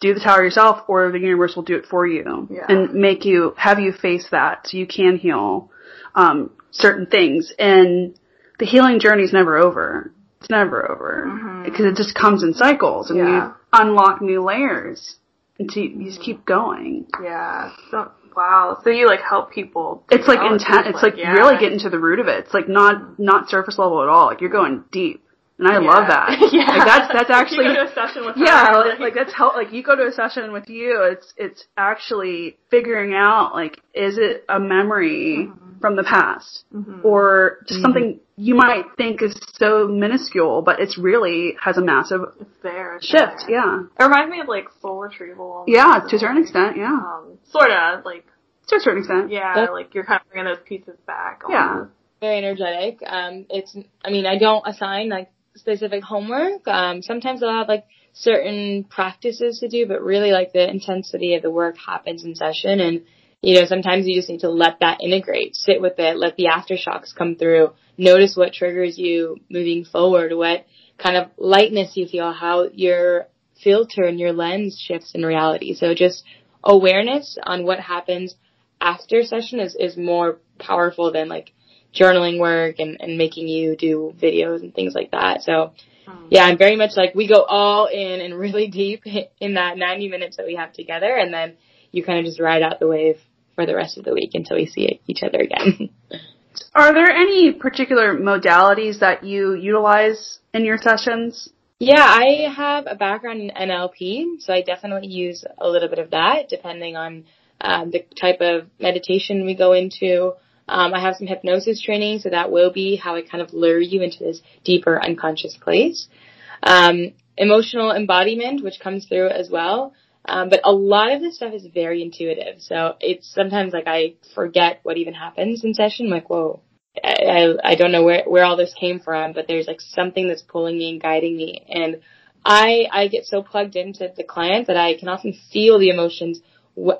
[SPEAKER 2] do the tower yourself or the universe will do it for you
[SPEAKER 1] Yeah.
[SPEAKER 2] and make you have you face that so you can heal. Um, certain things and the healing journey is never over. It's never over because it just comes in cycles and
[SPEAKER 1] Yeah.
[SPEAKER 2] you unlock new layers until you just keep going.
[SPEAKER 1] Yeah. So, wow. So you like help people.
[SPEAKER 2] It's like
[SPEAKER 1] intense.
[SPEAKER 2] intent. It's like
[SPEAKER 1] yeah.
[SPEAKER 2] really getting to the root of it. It's like not not surface level at all. Like you're going deep, and I love that.
[SPEAKER 1] yeah.
[SPEAKER 2] Like that's that's actually
[SPEAKER 1] you go to a session with her,
[SPEAKER 2] yeah.
[SPEAKER 1] like,
[SPEAKER 2] Like, like that's how like you go to a session with you. It's it's actually figuring out like is it a memory
[SPEAKER 1] Mm-hmm.
[SPEAKER 2] from the past or just something you might think is so minuscule, but it's really has a massive
[SPEAKER 1] it's there. it's
[SPEAKER 2] shift.
[SPEAKER 1] there.
[SPEAKER 2] Yeah,
[SPEAKER 1] It reminds me of like soul retrieval.
[SPEAKER 2] yeah. To a certain
[SPEAKER 1] way.
[SPEAKER 2] extent, yeah.
[SPEAKER 1] Um, sort of like
[SPEAKER 2] To a certain extent,
[SPEAKER 1] yeah,
[SPEAKER 4] That's-
[SPEAKER 1] like you're kind of bringing those pieces back.
[SPEAKER 2] Yeah.
[SPEAKER 1] almost.
[SPEAKER 4] very energetic. Um, it's, I mean, I don't assign like specific homework. Um, sometimes I'll have like certain practices to do, but really like the intensity of the work happens in session. And, you know, sometimes you just need to let that integrate, sit with it, let the aftershocks come through, notice what triggers you moving forward, what kind of lightness you feel, how your filter and your lens shifts in reality. So just awareness on what happens after session is, is more powerful than like journaling work and, and making you do videos and things like that. So yeah, I'm very much like we go all in and really deep in that 90 minutes that we have together and then you kind of just ride out the wave for the rest of the week until we see each other again.
[SPEAKER 2] Are there any particular modalities that you utilize in your sessions?
[SPEAKER 4] Yeah, I have a background in NLP, so I definitely use a little bit of that depending on um, the type of meditation we go into. Um, I have some hypnosis training, so that will be how I kind of lure you into this deeper unconscious place. Um, emotional embodiment, which comes through as well. Um, but a lot of this stuff is very intuitive, so it's sometimes like I forget what even happens in session. I'm like, whoa, I, I I don't know where where all this came from, but there's like something that's pulling me and guiding me, and I I get so plugged into the client that I can often feel the emotions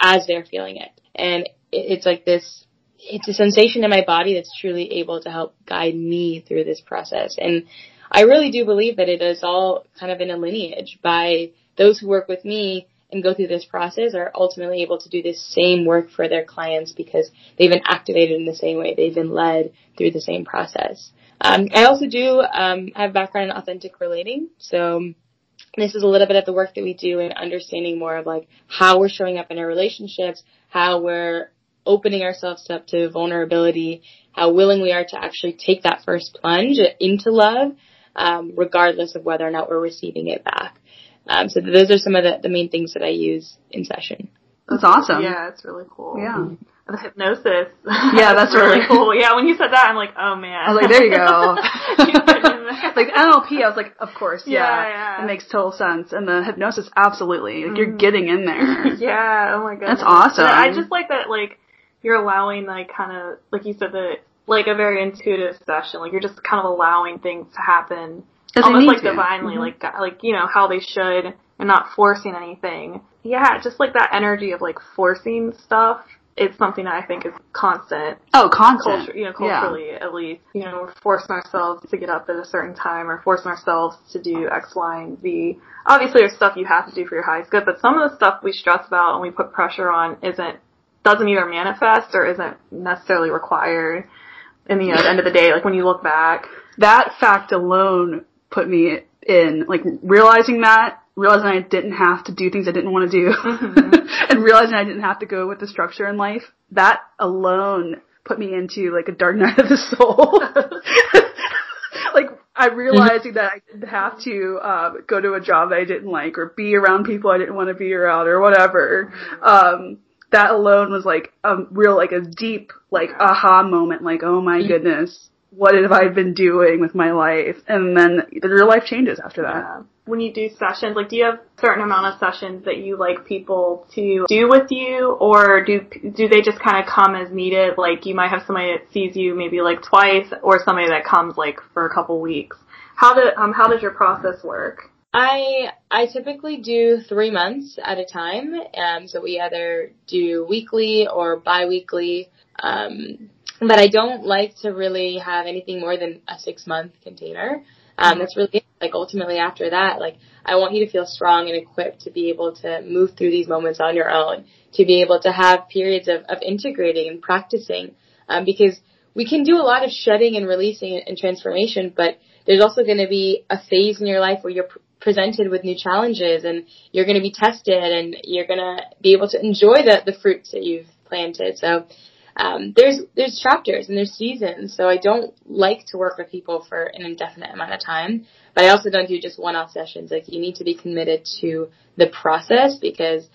[SPEAKER 4] as they're feeling it, and it, it's like this. It's a sensation in my body that's truly able to help guide me through this process, and I really do believe that it is all kind of in a lineage by those who work with me and go through this process are ultimately able to do this same work for their clients because they've been activated in the same way. They've been led through the same process. Um, I also do um, have background in authentic relating, so this is a little bit of the work that we do in understanding more of like how we're showing up in our relationships, how we're opening ourselves up to vulnerability, how willing we are to actually take that first plunge into love, um, regardless of whether or not we're receiving it back. Um, so those are some of the, the main things that I use in session.
[SPEAKER 2] That's awesome.
[SPEAKER 1] Yeah, it's really cool.
[SPEAKER 2] Yeah.
[SPEAKER 1] The hypnosis.
[SPEAKER 2] Yeah, that's
[SPEAKER 1] really
[SPEAKER 2] right.
[SPEAKER 1] cool. Yeah, when you said that, I'm like, oh man.
[SPEAKER 2] I was like, there you go.
[SPEAKER 1] You put it in there.
[SPEAKER 2] like NLP, I was like, of course, yeah,
[SPEAKER 1] Yeah, yeah.
[SPEAKER 2] it makes total sense. And the hypnosis, absolutely, like you're getting in there.
[SPEAKER 1] yeah. Oh my god.
[SPEAKER 2] That's awesome.
[SPEAKER 1] I just like that. Like you're allowing, like, kind of, like you said, the like a very intuitive session. Like you're just kind of allowing things to happen almost like
[SPEAKER 2] to. Mm-hmm.
[SPEAKER 1] divinely, like like you know how they should, and not forcing anything. Yeah, just like that energy of like forcing stuff. It's something that I think is constant
[SPEAKER 2] Oh, constant.
[SPEAKER 1] culture, you know,
[SPEAKER 2] Yeah.
[SPEAKER 1] culturally at least. You know, we're forcing ourselves to get up at a certain time or forcing ourselves to do X, Y, and Z. Obviously, there's stuff you have to do for your highest good, but some of the stuff we stress about and we put pressure on isn't doesn't either manifest or isn't necessarily required. In the, you know, the end of the day, like when you look back,
[SPEAKER 2] That fact alone put me in, like, realizing that, realizing I didn't have to do things I didn't want to do,
[SPEAKER 1] Mm-hmm.
[SPEAKER 2] and realizing I didn't have to go with the structure in life, that alone put me into, like, a dark night of the soul. like, I realizing that I didn't have to um, go to a job that I didn't like, or be around people I didn't want to be around, or whatever. Um, that alone was like a real, like a deep, like aha moment. Like, oh my goodness, what have I been doing with my life? And then the real life changes after that.
[SPEAKER 1] uh, when you do sessions, like do you have a certain amount of sessions that you like people to do with you, or do do they just kind of come as needed? Like you might have somebody that sees you maybe like twice, or somebody that comes like for a couple weeks. How do um how does your process work?
[SPEAKER 4] I I typically do three months at a time. Um, so we either do weekly or biweekly. Um, but I don't like to really have anything more than a six month container. Um, that's really like ultimately after that, like I want you to feel strong and equipped to be able to move through these moments on your own, to be able to have periods of, of integrating and practicing. Um, because we can do a lot of shedding and releasing and transformation, but there's also going to be a phase in your life where you're presented with new challenges and you're going to be tested and you're going to be able to enjoy the, the fruits that you've planted. So, um, there's, there's chapters and there's seasons. So I don't like to work with people for an indefinite amount of time, but I also don't do just one-off sessions. Like you need to be committed to the process because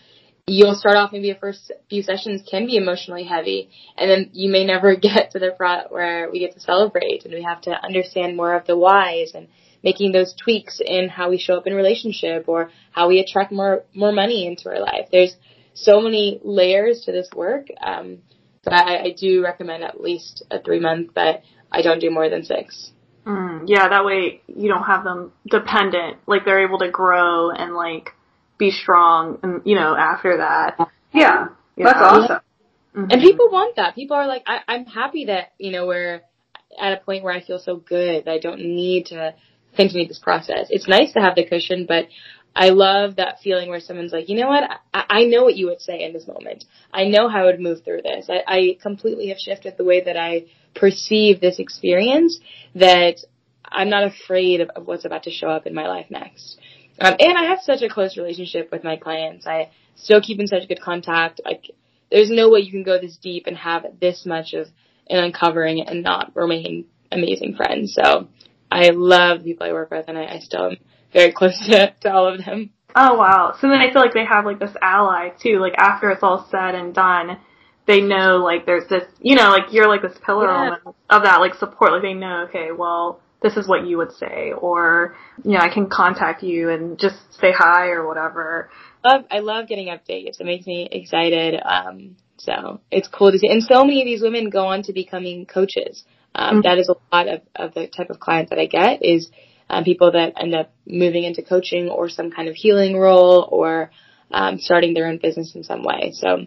[SPEAKER 4] you'll start off maybe the first few sessions can be emotionally heavy and then you may never get to the part where we get to celebrate and we have to understand more of the whys and making those tweaks in how we show up in relationship or how we attract more more money into our life there's so many layers to this work um, but I, I do recommend at least a three month but i don't do more than six
[SPEAKER 1] Mm, yeah, that way you don't have them dependent. Like they're able to grow and like be strong, and you know after that.
[SPEAKER 2] Yeah,
[SPEAKER 1] Yeah.
[SPEAKER 2] that's awesome.
[SPEAKER 1] Mhm.
[SPEAKER 4] And people want that. People are like, I, I'm happy that, you know, we're at a point where I feel so good that I don't need to continue this process. It's nice to have the cushion, but I love that feeling where someone's like, you know what? I, I know what you would say in this moment. I know how I would move through this. I, I completely have shifted the way that I perceive this experience that I'm not afraid of, of what's about to show up in my life next. Um, and I have such a close relationship with my clients. I still keep in such good contact. Like, there's no way you can go this deep and have this much of an uncovering and not remain amazing friends. So I love the people I work with and I, I still am very close to, to all of them.
[SPEAKER 1] Oh wow. So then I feel like they have like this ally too. Like after it's all said and done, they know like there's this, you know, like you're like this pillar
[SPEAKER 4] Yeah.
[SPEAKER 1] of that like support. Like they know, okay, well, this is what you would say, or you know, I can contact you and just say hi or whatever.
[SPEAKER 4] Love, I love getting updates. It makes me excited. Um, so it's cool to see. And so many of these women go on to becoming coaches. Um,
[SPEAKER 1] Mhm.
[SPEAKER 4] that is a lot of, of the type of client that I get is um, people that end up moving into coaching or some kind of healing role or um, starting their own business in some way. So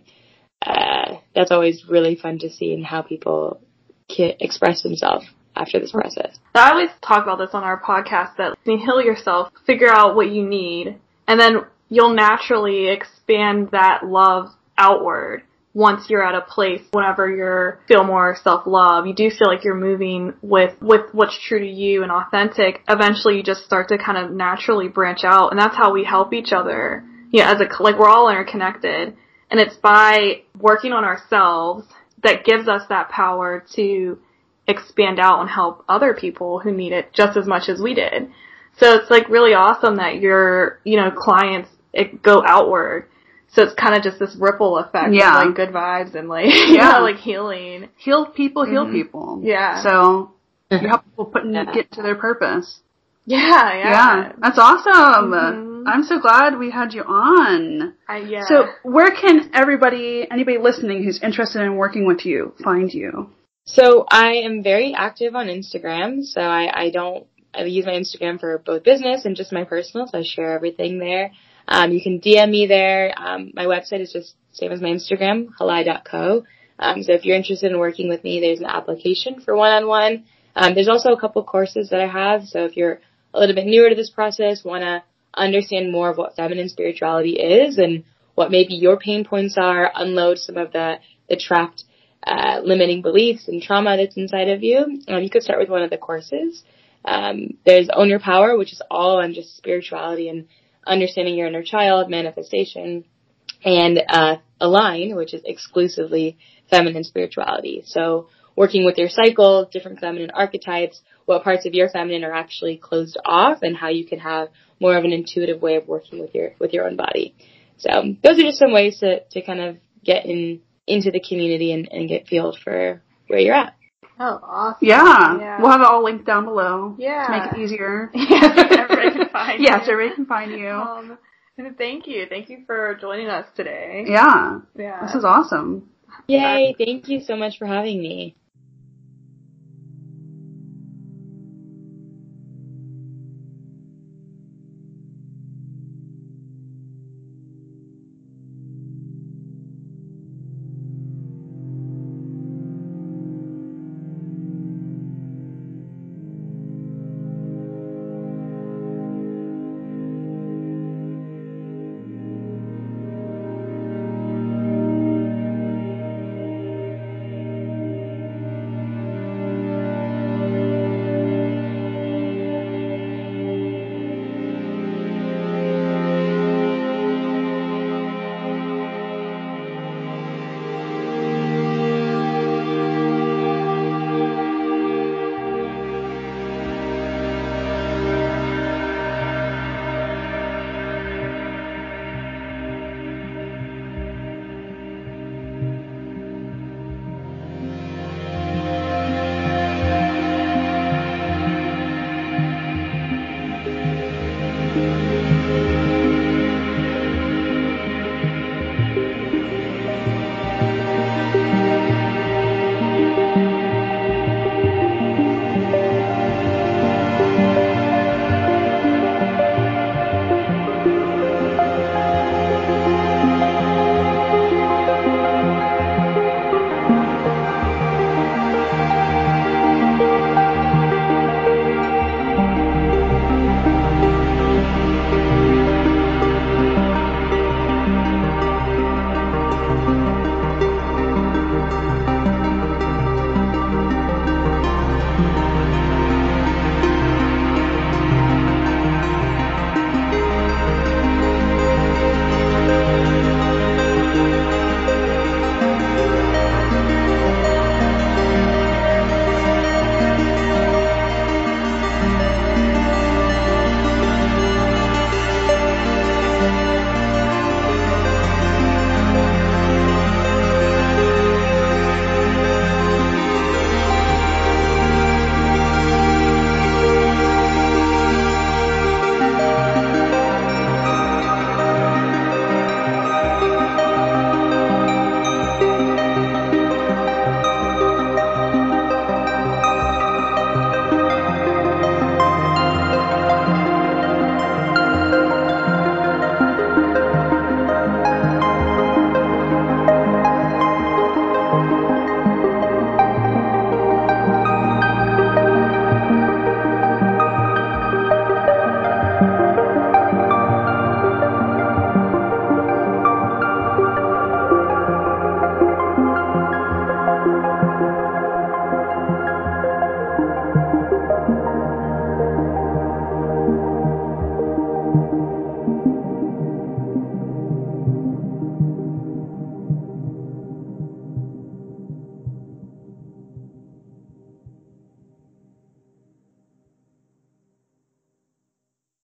[SPEAKER 4] uh, that's always really fun to see and how people can express themselves after this process.
[SPEAKER 1] I always talk about this on our podcast that you heal yourself, figure out what you need, and then you'll naturally expand that love outward once you're at a place whenever you're feel more self-love you do feel like you're moving with with what's true to you and authentic eventually you just start to kind of naturally branch out and that's how we help each other you know as a like we're all interconnected and it's by working on ourselves that gives us that power to expand out and help other people who need it just as much as we did. So it's like really awesome that your, you know, clients it go outward. So it's kind of just this ripple effect
[SPEAKER 2] Yeah.
[SPEAKER 1] of like good vibes and like, you
[SPEAKER 2] Yeah.
[SPEAKER 1] know, like healing.
[SPEAKER 2] Heal people, heal
[SPEAKER 1] Mhm.
[SPEAKER 2] people.
[SPEAKER 1] Yeah.
[SPEAKER 2] So you help people put in,
[SPEAKER 4] Yeah.
[SPEAKER 2] get to their purpose.
[SPEAKER 1] Yeah,
[SPEAKER 2] Yeah,
[SPEAKER 1] yeah.
[SPEAKER 2] that's awesome.
[SPEAKER 1] Mhm.
[SPEAKER 2] I'm so glad we had you on.
[SPEAKER 1] I, yeah.
[SPEAKER 2] So, where can everybody, anybody listening who's interested in working with you, find you?
[SPEAKER 4] So I am very active on Instagram. So I, I don't, I use my Instagram for both business and just my personal. So I share everything there. Um, you can DM me there. Um, my website is just same as my Instagram, hilay.co. Um, so if you're interested in working with me, there's an application for one-on-one. Um, there's also a couple courses that I have. So if you're a little bit newer to this process, want to understand more of what feminine spirituality is and what maybe your pain points are, unload some of the, the trapped uh, limiting beliefs and trauma that's inside of you, um, you could start with one of the courses. Um, there's Own Your Power, which is all on just spirituality and understanding your inner child, manifestation, and uh, Align, which is exclusively feminine spirituality. So working with your cycle, different feminine archetypes, what parts of your feminine are actually closed off, and how you can have more of an intuitive way of working with your with your own body. So those are just some ways to, to kind of get in into the community and, and get filled for where you're at.
[SPEAKER 1] Oh, awesome.
[SPEAKER 2] Yeah.
[SPEAKER 1] Yeah.
[SPEAKER 2] We'll have it all linked down below.
[SPEAKER 1] Yeah.
[SPEAKER 2] To make it easier.
[SPEAKER 1] Yeah, so everybody can find
[SPEAKER 2] yeah,
[SPEAKER 1] you.
[SPEAKER 2] so everybody can find you.
[SPEAKER 1] Um, thank you. Thank you for joining us today.
[SPEAKER 2] Yeah.
[SPEAKER 1] Yeah.
[SPEAKER 2] This is awesome.
[SPEAKER 4] Yay! Thank you so much for having me.